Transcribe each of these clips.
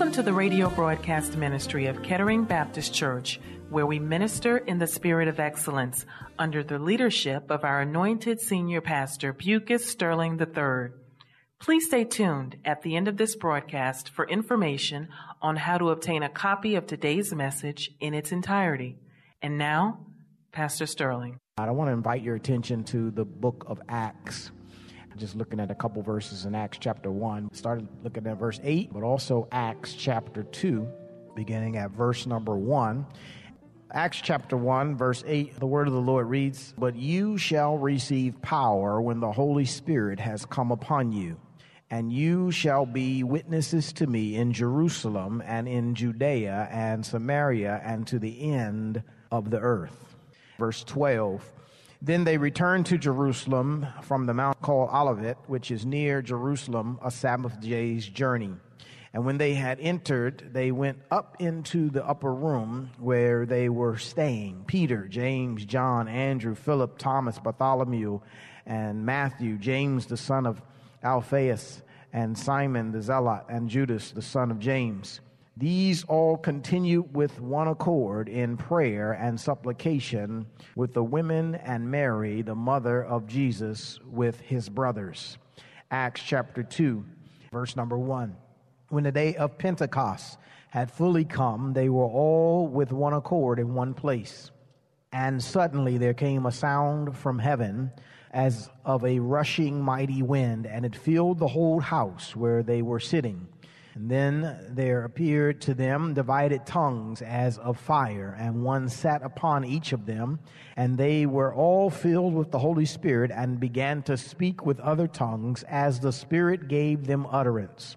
Welcome to the radio broadcast ministry of Kettering Baptist Church, where we minister in the spirit of excellence under the leadership of our anointed senior pastor, Bucus Sterling III. Please stay tuned at the end of this broadcast for information on how to obtain a copy of today's message in its entirety. And now, Pastor Sterling. I want to invite your attention to the book of Acts. Just looking at a couple verses in Acts chapter 1. Started looking at verse 8, but also Acts chapter 2, beginning at verse number 1. Acts chapter 1, verse 8, the word of the Lord reads, But you shall receive power when the Holy Spirit has come upon you, and you shall be witnesses to me in Jerusalem and in Judea and Samaria and to the end of the earth. Verse 12, then they returned to Jerusalem from the mount called Olivet, which is near Jerusalem, a Sabbath day's journey. And when they had entered, they went up into the upper room where they were staying Peter, James, John, Andrew, Philip, Thomas, Bartholomew, and Matthew, James, the son of Alphaeus, and Simon the Zealot, and Judas, the son of James. These all continued with one accord in prayer and supplication with the women and Mary, the mother of Jesus, with his brothers. Acts chapter 2, verse number 1. When the day of Pentecost had fully come, they were all with one accord in one place. And suddenly there came a sound from heaven as of a rushing mighty wind, and it filled the whole house where they were sitting. And then there appeared to them divided tongues as of fire, and one sat upon each of them. And they were all filled with the Holy Spirit and began to speak with other tongues as the Spirit gave them utterance.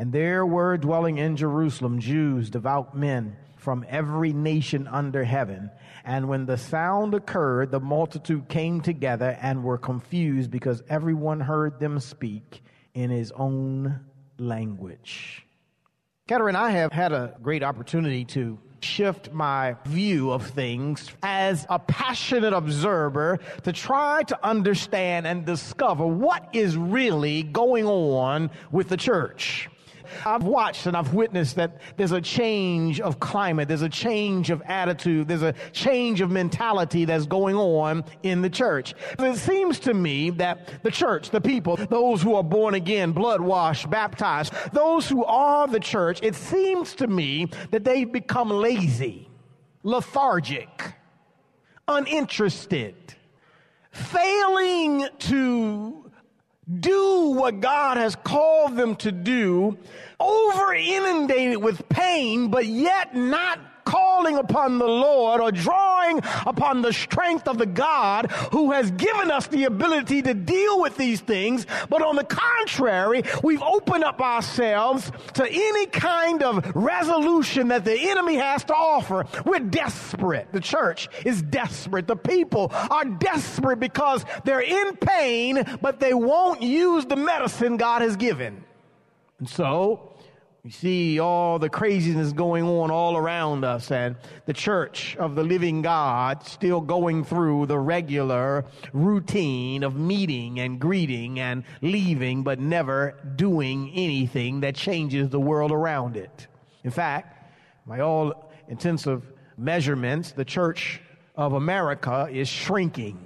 And there were dwelling in Jerusalem Jews, devout men from every nation under heaven. And when the sound occurred, the multitude came together and were confused because everyone heard them speak in his own language. Kettering, I have had a great opportunity to shift my view of things as a passionate observer to try to understand and discover what is really going on with the church. I've watched and I've witnessed that there's a change of climate, there's a change of attitude, there's a change of mentality that's going on in the church. It seems to me that the church, the people, those who are born again, blood washed, baptized, those who are the church, it seems to me that they've become lazy, lethargic, uninterested, failing to do what God has called them to do, over inundated with pain, but yet not calling upon the Lord or drawing upon the strength of the God who has given us the ability to deal with these things. But on the contrary, we've opened up ourselves to any kind of resolution that the enemy has to offer. We're desperate. The church is desperate. The people are desperate because they're in pain, but they won't use the medicine God has given. And so, we see all the craziness going on all around us, and the church of the living God still going through the regular routine of meeting and greeting and leaving, but never doing anything that changes the world around it. In fact, by all intensive measurements, the church of America is shrinking,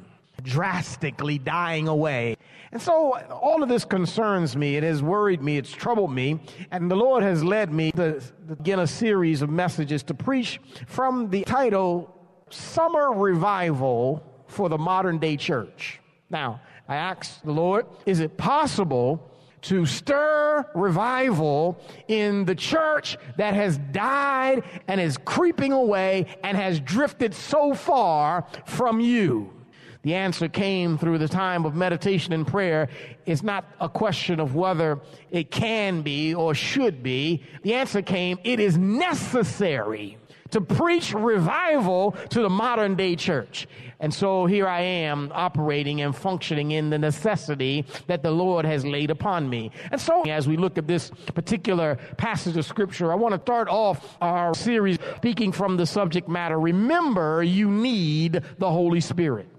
drastically dying away. And so all of this concerns me. It has worried me. It's troubled me. And the Lord has led me to begin a series of messages to preach from the title Summer Revival for the Modern Day Church. Now, I asked the Lord, is it possible to stir revival in the church that has died and is creeping away and has drifted so far from you? The answer came through the time of meditation and prayer. It's not a question of whether it can be or should be. The answer came, it is necessary to preach revival to the modern day church. And so here I am operating and functioning in the necessity that the Lord has laid upon me. And so as we look at this particular passage of scripture, I want to start off our series speaking from the subject matter. Remember, you need the Holy Spirit.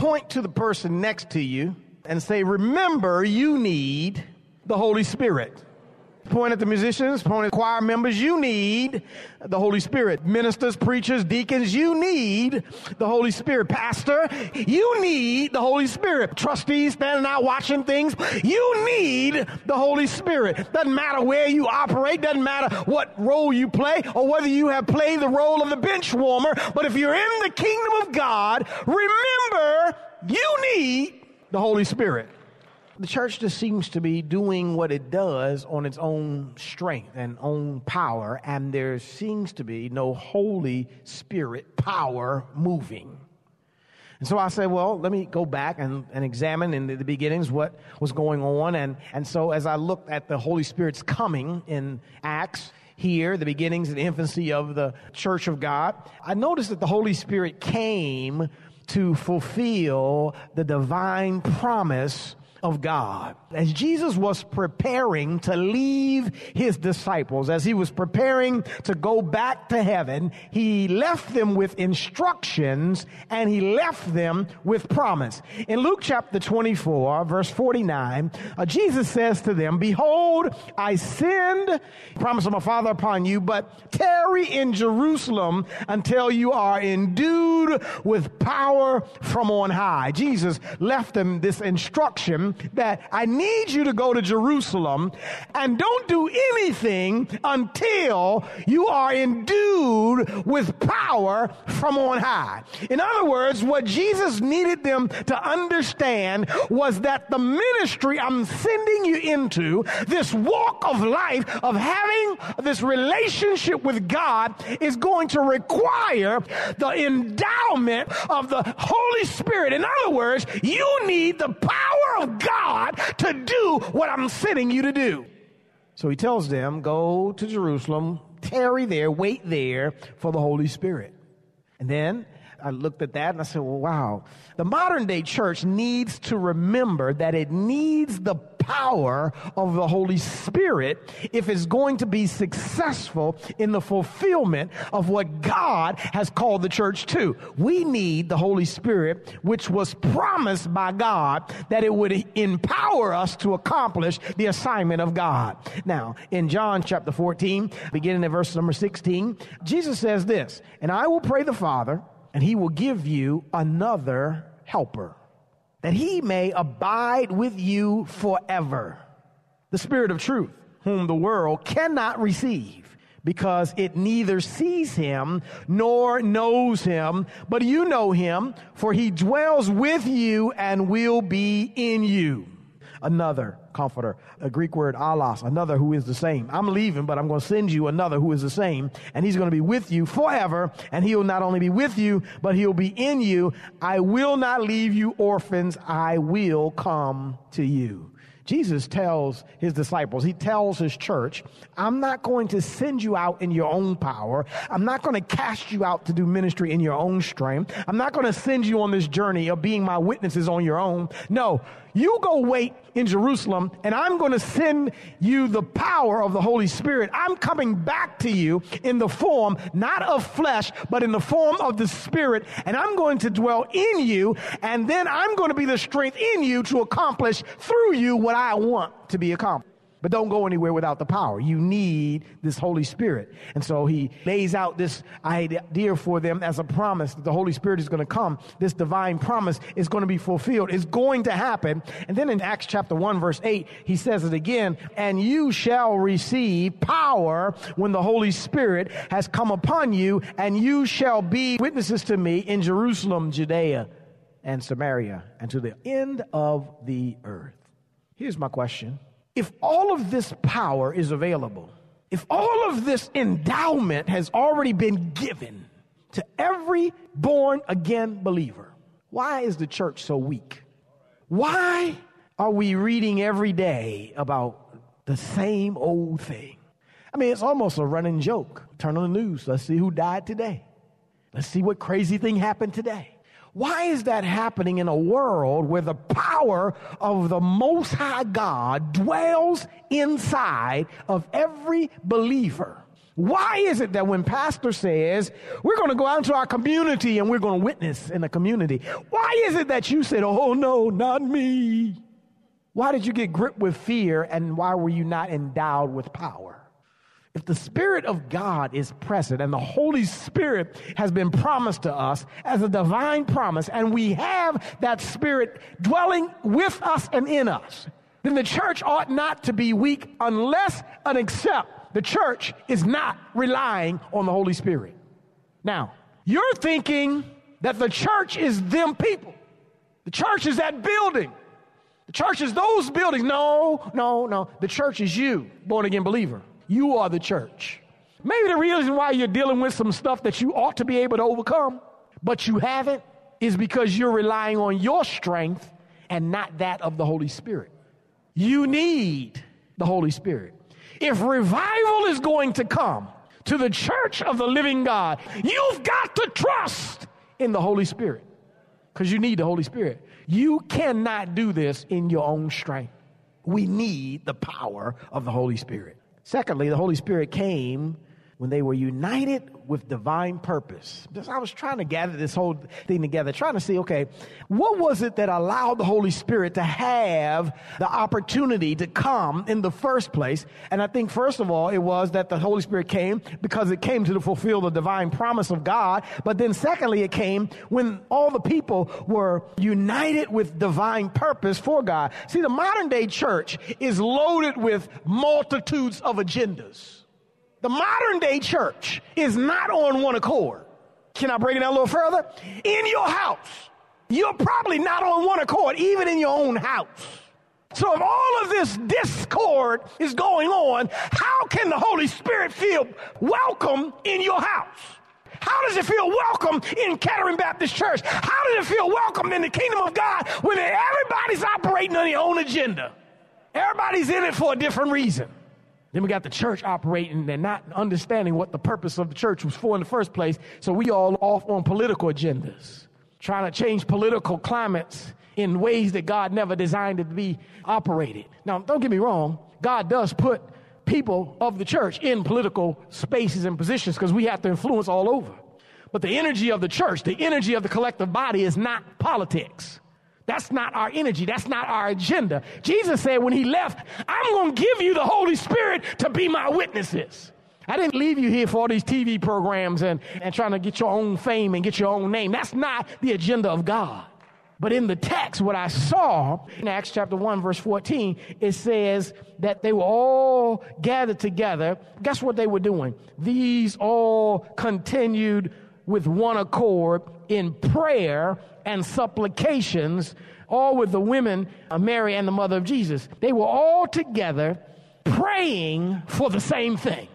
Point to the person next to you and say, remember, you need the Holy Spirit. Point at the musicians, point at choir members, you need the Holy Spirit. Ministers, preachers, deacons, you need the Holy Spirit. Pastor, you need the Holy Spirit. Trustees standing out watching things, you need the Holy Spirit. Doesn't matter where you operate, doesn't matter what role you play or whether you have played the role of the bench warmer, but if you're in the kingdom of God, remember you need the Holy Spirit the church just seems to be doing what it does on its own strength and own power, and there seems to be no Holy Spirit power moving. And so I said, well, let me go back and, and examine in the, the, beginnings what was going on. And, and so as I looked at the Holy Spirit's coming in Acts, here, the beginnings and infancy of the church of God, I noticed that the Holy Spirit came to fulfill the divine promise of God. As Jesus was preparing to leave his disciples, as he was preparing to go back to heaven, he left them with instructions and he left them with promise. In Luke chapter 24, verse 49, uh, Jesus says to them, Behold, I send promise of my Father upon you, but tarry in Jerusalem until you are endued with power from on high. Jesus left them this instruction that I need you to go to Jerusalem and don't do anything until you are endued with power from on high. In other words, what Jesus needed them to understand was that the ministry I'm sending you into, this walk of life of having this relationship with God is going to require the endowment of the Holy Spirit. In other words, you need the power of God to do what I'm sending you to do. So he tells them, go to Jerusalem, tarry there, wait there for the Holy Spirit. And then I looked at that and I said, well, wow. The modern day church needs to remember that it needs the power of the Holy Spirit if it's going to be successful in the fulfillment of what God has called the church to. We need the Holy Spirit, which was promised by God that it would empower us to accomplish the assignment of God. Now, in John chapter 14, beginning at verse number 16, Jesus says this, and I will pray the Father, and he will give you another helper that he may abide with you forever. The Spirit of truth, whom the world cannot receive because it neither sees him nor knows him, but you know him, for he dwells with you and will be in you another comforter, a Greek word allos, another who is the same. I'm leaving, but I'm going to send you another who is the same, and he's going to be with you forever, and he'll not only be with you, but he'll be in you. I will not leave you orphans. I will come to you. Jesus tells his disciples, he tells his church, I'm not going to send you out in your own power. I'm not going to cast you out to do ministry in your own strength. I'm not going to send you on this journey of being my witnesses on your own. No, you go wait in Jerusalem and I'm going to send you the power of the Holy Spirit. I'm coming back to you in the form, not of flesh, but in the form of the Spirit. And I'm going to dwell in you. And then I'm going to be the strength in you to accomplish through you what I want to be accomplished. But don't go anywhere without the power. You need this Holy Spirit. And so he lays out this idea for them as a promise that the Holy Spirit is going to come. This divine promise is going to be fulfilled. It's going to happen. And then in Acts chapter 1 verse 8, he says it again, and you shall receive power when the Holy Spirit has come upon you, and you shall be witnesses to me in Jerusalem, Judea, and Samaria, and to the end of the earth. Here's my question. If all of this power is available, if all of this endowment has already been given to every born again believer, why is the church so weak? Why are we reading every day about the same old thing? I mean, it's almost a running joke. Turn on the news. Let's see who died today. Let's see what crazy thing happened today. Why is that happening in a world where the power of the Most High God dwells inside of every believer? Why is it that when pastor says, we're going to go out into our community and we're going to witness in the community, why is it that you said, oh no, not me? Why did you get gripped with fear and why were you not endowed with power? If the Spirit of God is present and the Holy Spirit has been promised to us as a divine promise, and we have that Spirit dwelling with us and in us, then the church ought not to be weak unless and except the church is not relying on the Holy Spirit. Now, you're thinking that the church is them people, the church is that building. The church is those buildings. No, no, no. The church is you, born again believer. You are the church. Maybe the reason why you're dealing with some stuff that you ought to be able to overcome, but you haven't, is because you're relying on your strength and not that of the Holy Spirit. You need the Holy Spirit. If revival is going to come to the church of the living God, you've got to trust in the Holy Spirit because you need the Holy Spirit. You cannot do this in your own strength. We need the power of the Holy Spirit. Secondly, the Holy Spirit came when they were united with divine purpose. I was trying to gather this whole thing together, trying to see, okay, what was it that allowed the Holy Spirit to have the opportunity to come in the first place? And I think, first of all, it was that the Holy Spirit came because it came to fulfill the divine promise of God. But then, secondly, it came when all the people were united with divine purpose for God. See, the modern day church is loaded with multitudes of agendas. The modern day church is not on one accord. Can I break it down a little further? In your house, you're probably not on one accord, even in your own house. So if all of this discord is going on, how can the Holy Spirit feel welcome in your house? How does it feel welcome in Kettering Baptist Church? How does it feel welcome in the kingdom of God when everybody's operating on their own agenda? Everybody's in it for a different reason. Then we got the church operating and not understanding what the purpose of the church was for in the first place. So we all off on political agendas, trying to change political climates in ways that God never designed it to be operated. Now, don't get me wrong. God does put people of the church in political spaces and positions because we have to influence all over. But the energy of the church, the energy of the collective body is not politics. That's not our energy. That's not our agenda. Jesus said when he left, I'm going to give you the Holy Spirit to be my witnesses. I didn't leave you here for all these TV programs and, and trying to get your own fame and get your own name. That's not the agenda of God. But in the text, what I saw in Acts chapter 1, verse 14, it says that they were all gathered together. Guess what they were doing? These all continued with one accord in prayer and supplications, all with the women, uh, Mary and the mother of Jesus. They were all together praying for the same thing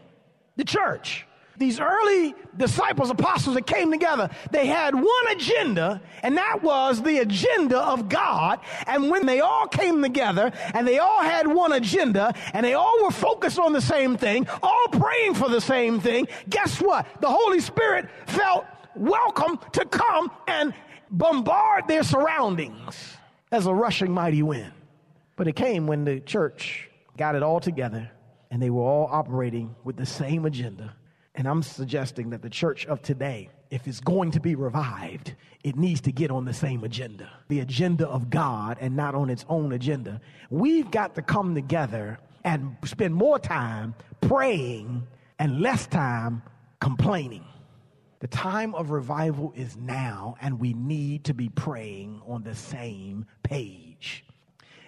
the church. These early disciples, apostles that came together, they had one agenda, and that was the agenda of God. And when they all came together and they all had one agenda and they all were focused on the same thing, all praying for the same thing, guess what? The Holy Spirit felt welcome to come and bombard their surroundings as a rushing mighty wind. But it came when the church got it all together and they were all operating with the same agenda. And I'm suggesting that the church of today, if it's going to be revived, it needs to get on the same agenda the agenda of God and not on its own agenda. We've got to come together and spend more time praying and less time complaining. The time of revival is now, and we need to be praying on the same page.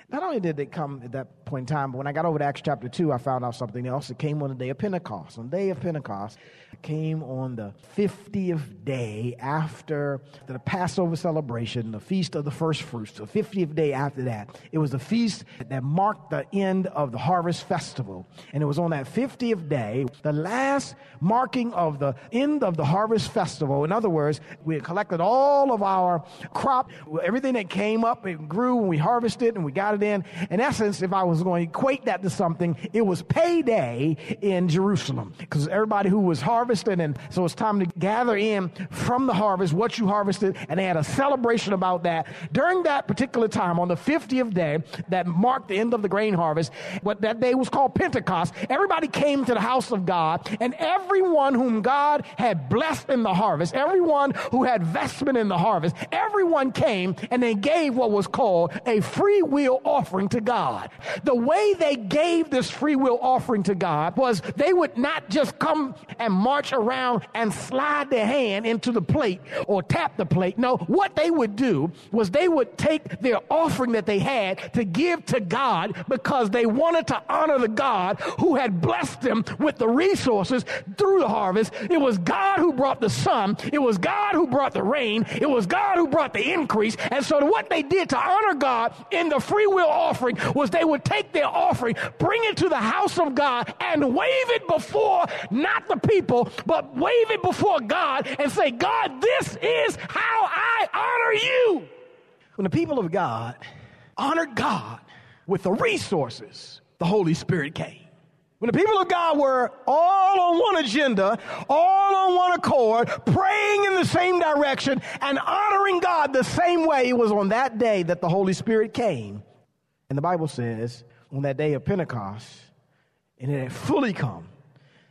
Not only did they come at that point in time, but when I got over to Acts chapter 2, I found out something else. It came on the day of Pentecost. On the day of Pentecost, came on the 50th day after the Passover celebration, the feast of the first fruits, the 50th day after that. It was the feast that marked the end of the harvest festival. And it was on that 50th day, the last marking of the end of the harvest festival. In other words, we had collected all of our crop, everything that came up, it grew, and we harvested and we got it in. In essence, if I was going to equate that to something, it was payday in Jerusalem because everybody who was harvesting, and so it's time to gather in from the harvest what you harvested, and they had a celebration about that. During that particular time, on the 50th day that marked the end of the grain harvest, what that day was called Pentecost, everybody came to the house of God, and everyone whom God had blessed in the harvest, everyone who had vestment in the harvest, everyone came and they gave what was called a free will offering to God. The way they gave this free will offering to God was they would not just come and march around and slide their hand into the plate or tap the plate. No, what they would do was they would take their offering that they had to give to God because they wanted to honor the God who had blessed them with the resources through the harvest. It was God who brought the sun. It was God who brought the rain. It was God who brought the increase. And so what they did to honor God in the free will offering was they would take their offering, bring it to the house of God and wave it before not the people, but wave it before God and say, God, this is how I honor you. When the people of God honored God with the resources, the Holy Spirit came. When the people of God were all on one agenda, all on one accord, praying in the same direction and honoring God the same way, it was on that day that the Holy Spirit came. And the Bible says, on that day of Pentecost, and it had fully come,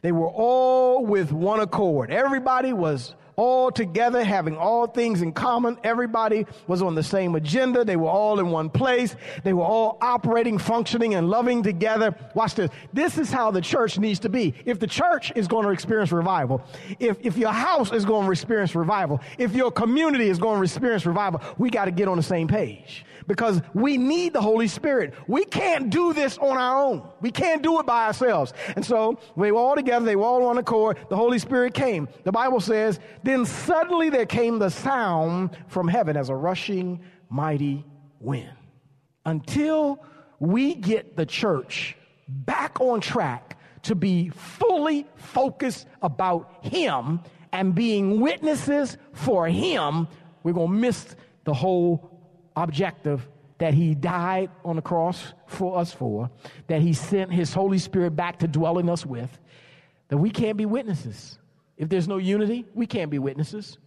they were all with one accord. Everybody was all together, having all things in common. Everybody was on the same agenda. They were all in one place. They were all operating, functioning, and loving together. Watch this. This is how the church needs to be. If the church is going to experience revival, if, if your house is going to experience revival, if your community is going to experience revival, we got to get on the same page because we need the Holy Spirit. We can't do this on our own. We can't do it by ourselves. And so they were all together, they were all on accord. The Holy Spirit came. The Bible says, then suddenly there came the sound from heaven as a rushing mighty wind. Until we get the church back on track to be fully focused about Him and being witnesses for Him, we're going to miss the whole objective that he died on the cross for us for, that he sent his Holy Spirit back to dwell in us with, that we can't be witnesses. If there's no unity, we can't be witnesses.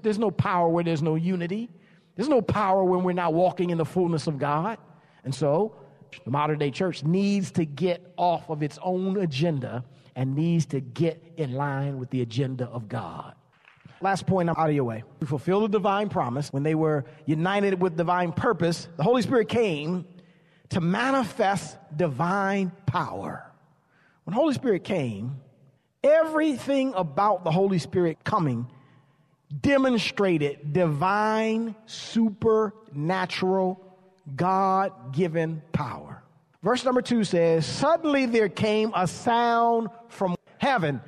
There's no power where there's no unity. There's no power when we're not walking in the fullness of God. And so, the modern day church needs to get off of its own agenda and needs to get in line with the agenda of God. Last point, I'm out of your way. To fulfill the divine promise, when they were united with divine purpose, the Holy Spirit came to manifest divine power. When Holy Spirit came, everything about the Holy Spirit coming demonstrated divine, supernatural, God given power. Verse number two says, Suddenly there came a sound from heaven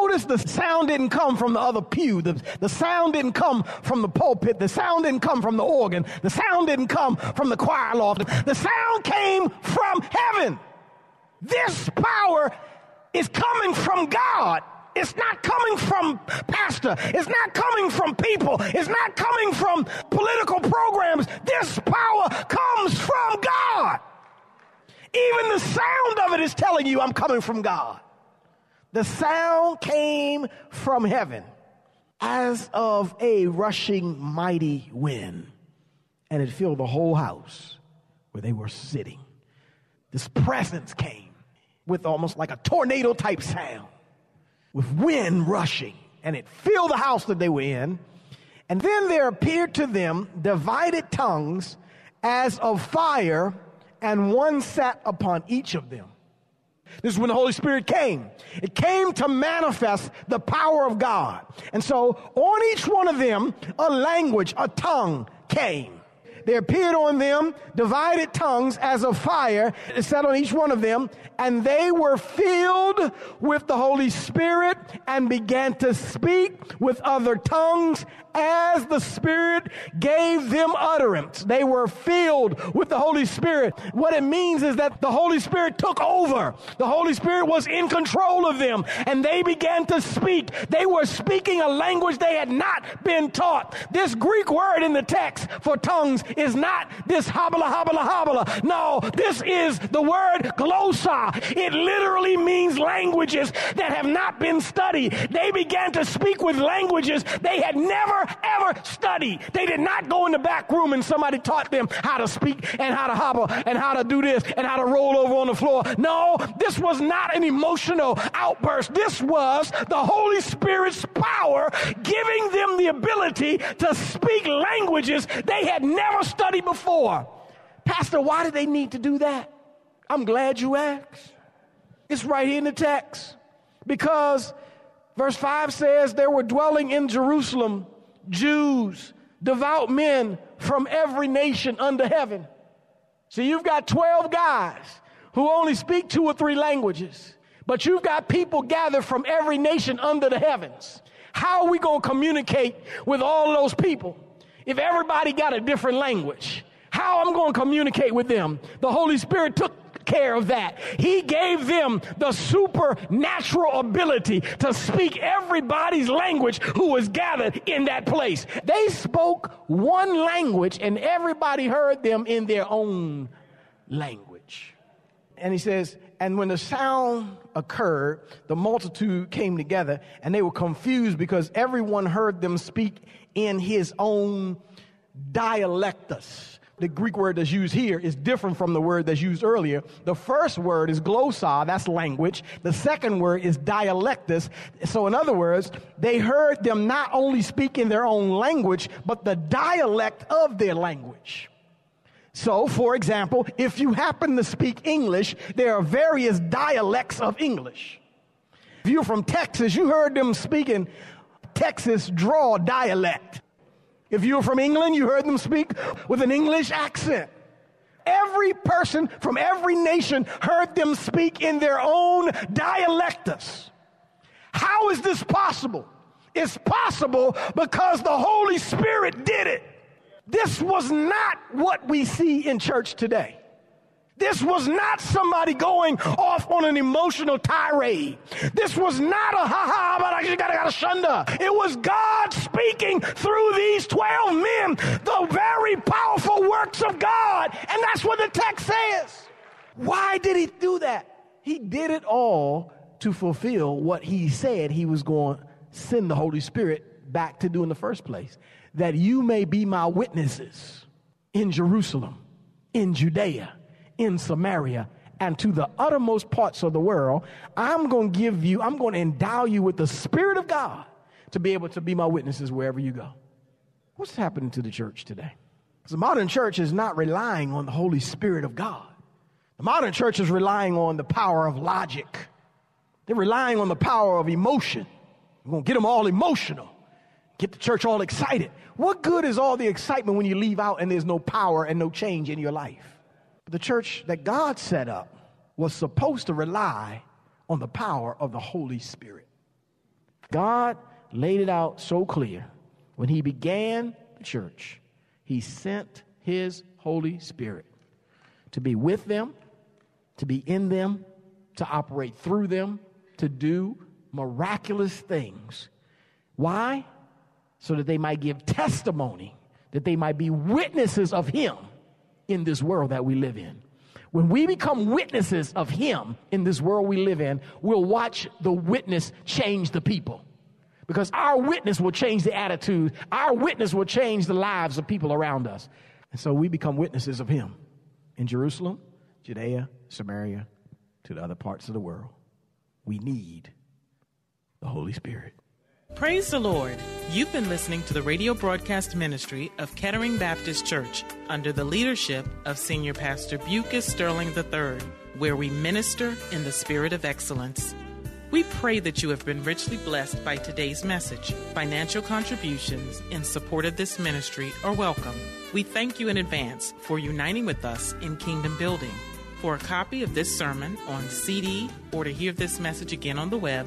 Notice the sound didn't come from the other pew. The, the sound didn't come from the pulpit. The sound didn't come from the organ. The sound didn't come from the choir loft. The sound came from heaven. This power is coming from God. It's not coming from pastor. It's not coming from people. It's not coming from political programs. This power comes from God. Even the sound of it is telling you I'm coming from God. The sound came from heaven as of a rushing mighty wind, and it filled the whole house where they were sitting. This presence came with almost like a tornado type sound, with wind rushing, and it filled the house that they were in. And then there appeared to them divided tongues as of fire, and one sat upon each of them. This is when the Holy Spirit came. It came to manifest the power of God. And so on each one of them, a language, a tongue came. There appeared on them divided tongues as of fire, set on each one of them, and they were filled with the Holy Spirit and began to speak with other tongues as the Spirit gave them utterance. They were filled with the Holy Spirit. What it means is that the Holy Spirit took over. The Holy Spirit was in control of them and they began to speak. They were speaking a language they had not been taught. This Greek word in the text for tongues is not this habla, habla, habla. No, this is the word glossa. It literally means languages that have not been studied. They began to speak with languages they had never ever studied. They did not go in the back room and somebody taught them how to speak and how to hobble and how to do this and how to roll over on the floor. No, this was not an emotional outburst. This was the Holy Spirit's power giving them the ability to speak languages they had never studied before. Pastor, why did they need to do that? I'm glad you asked. It's right here in the text. Because verse 5 says there were dwelling in Jerusalem Jews, devout men from every nation under heaven. So you've got 12 guys who only speak two or three languages, but you've got people gathered from every nation under the heavens. How are we going to communicate with all those people if everybody got a different language? How I'm going to communicate with them? The Holy Spirit took care of that. He gave them the supernatural ability to speak everybody's language who was gathered in that place. They spoke one language and everybody heard them in their own language. And he says, and when the sound occurred, the multitude came together and they were confused because everyone heard them speak in his own dialectus the Greek word that's used here is different from the word that's used earlier. The first word is glossa, that's language. The second word is dialectus. So, in other words, they heard them not only speak in their own language, but the dialect of their language. So, for example, if you happen to speak English, there are various dialects of English. If you're from Texas, you heard them speaking Texas draw dialect. If you were from England, you heard them speak with an English accent. Every person from every nation heard them speak in their own dialectus. How is this possible? It's possible because the Holy Spirit did it. This was not what we see in church today. This was not somebody going off on an emotional tirade. This was not a ha ha, but I just gotta got a shunda. It was God speaking through these 12 men, the very powerful works of God. And that's what the text says. Why did he do that? He did it all to fulfill what he said he was going to send the Holy Spirit back to do in the first place. That you may be my witnesses in Jerusalem, in Judea, in Samaria and to the uttermost parts of the world, I'm going to give you, I'm going to endow you with the Spirit of God to be able to be my witnesses wherever you go. What's happening to the church today? Because the modern church is not relying on the Holy Spirit of God. The modern church is relying on the power of logic. They're relying on the power of emotion. We're going to get them all emotional, get the church all excited. What good is all the excitement when you leave out and there's no power and no change in your life? The church that God set up was supposed to rely on the power of the Holy Spirit. God laid it out so clear. When he began the church, he sent his Holy Spirit to be with them, to be in them, to operate through them, to do miraculous things. Why? So that they might give testimony, that they might be witnesses of him in this world that we live in. When we become witnesses of Him in this world we live in, we'll watch the witness change the people. Because our witness will change the attitude, our witness will change the lives of people around us. And so we become witnesses of Him in Jerusalem, Judea, Samaria, to the other parts of the world. We need the Holy Spirit. Praise the Lord. You've been listening to the radio broadcast ministry of Kettering Baptist Church under the leadership of Senior Pastor Bucus Sterling III, where we minister in the spirit of excellence. We pray that you have been richly blessed by today's message. Financial contributions in support of this ministry are welcome. We thank you in advance for uniting with us in kingdom building. For a copy of this sermon on CD or to hear this message again on the web,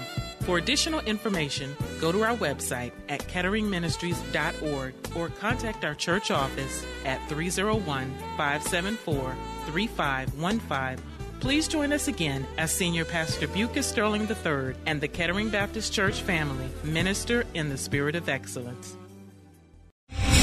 For additional information, go to our website at ketteringministries.org or contact our church office at 301 574 3515 Please join us again as Senior Pastor Bucus Sterling III and the Kettering Baptist Church family minister in the spirit of excellence.